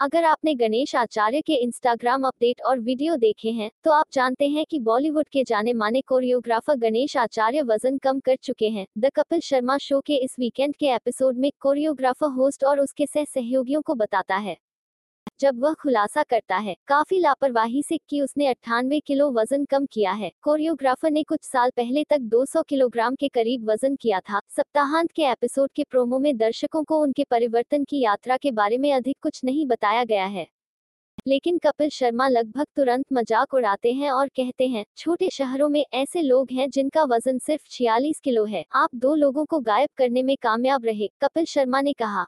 अगर आपने गणेश आचार्य के इंस्टाग्राम अपडेट और वीडियो देखे हैं तो आप जानते हैं कि बॉलीवुड के जाने माने कोरियोग्राफर गणेश आचार्य वज़न कम कर चुके हैं। द कपिल शर्मा शो के इस वीकेंड के एपिसोड में कोरियोग्राफर होस्ट और उसके सह सहयोगियों को बताता है। जब वह खुलासा करता है, काफ़ी लापरवाही से कि उसने अट्ठानवे किलो वज़न कम किया है। कोरियोग्राफर ने कुछ साल पहले तक 200 किलोग्राम के करीब वज़न किया था। सप्ताहांत के एपिसोड के प्रोमो में दर्शकों को उनके परिवर्तन की यात्रा के बारे में अधिक कुछ नहीं बताया गया है। लेकिन कपिल शर्मा लगभग तुरंत मज़ाक उड़ाते हैं और कहते हैं, छोटे शहरों में ऐसे लोग हैं जिनका वज़न सिर्फ़ छियालीस किलो है। आप दो लोगों को गायब करने में कामयाब रहे। कपिल शर्मा ने कहा।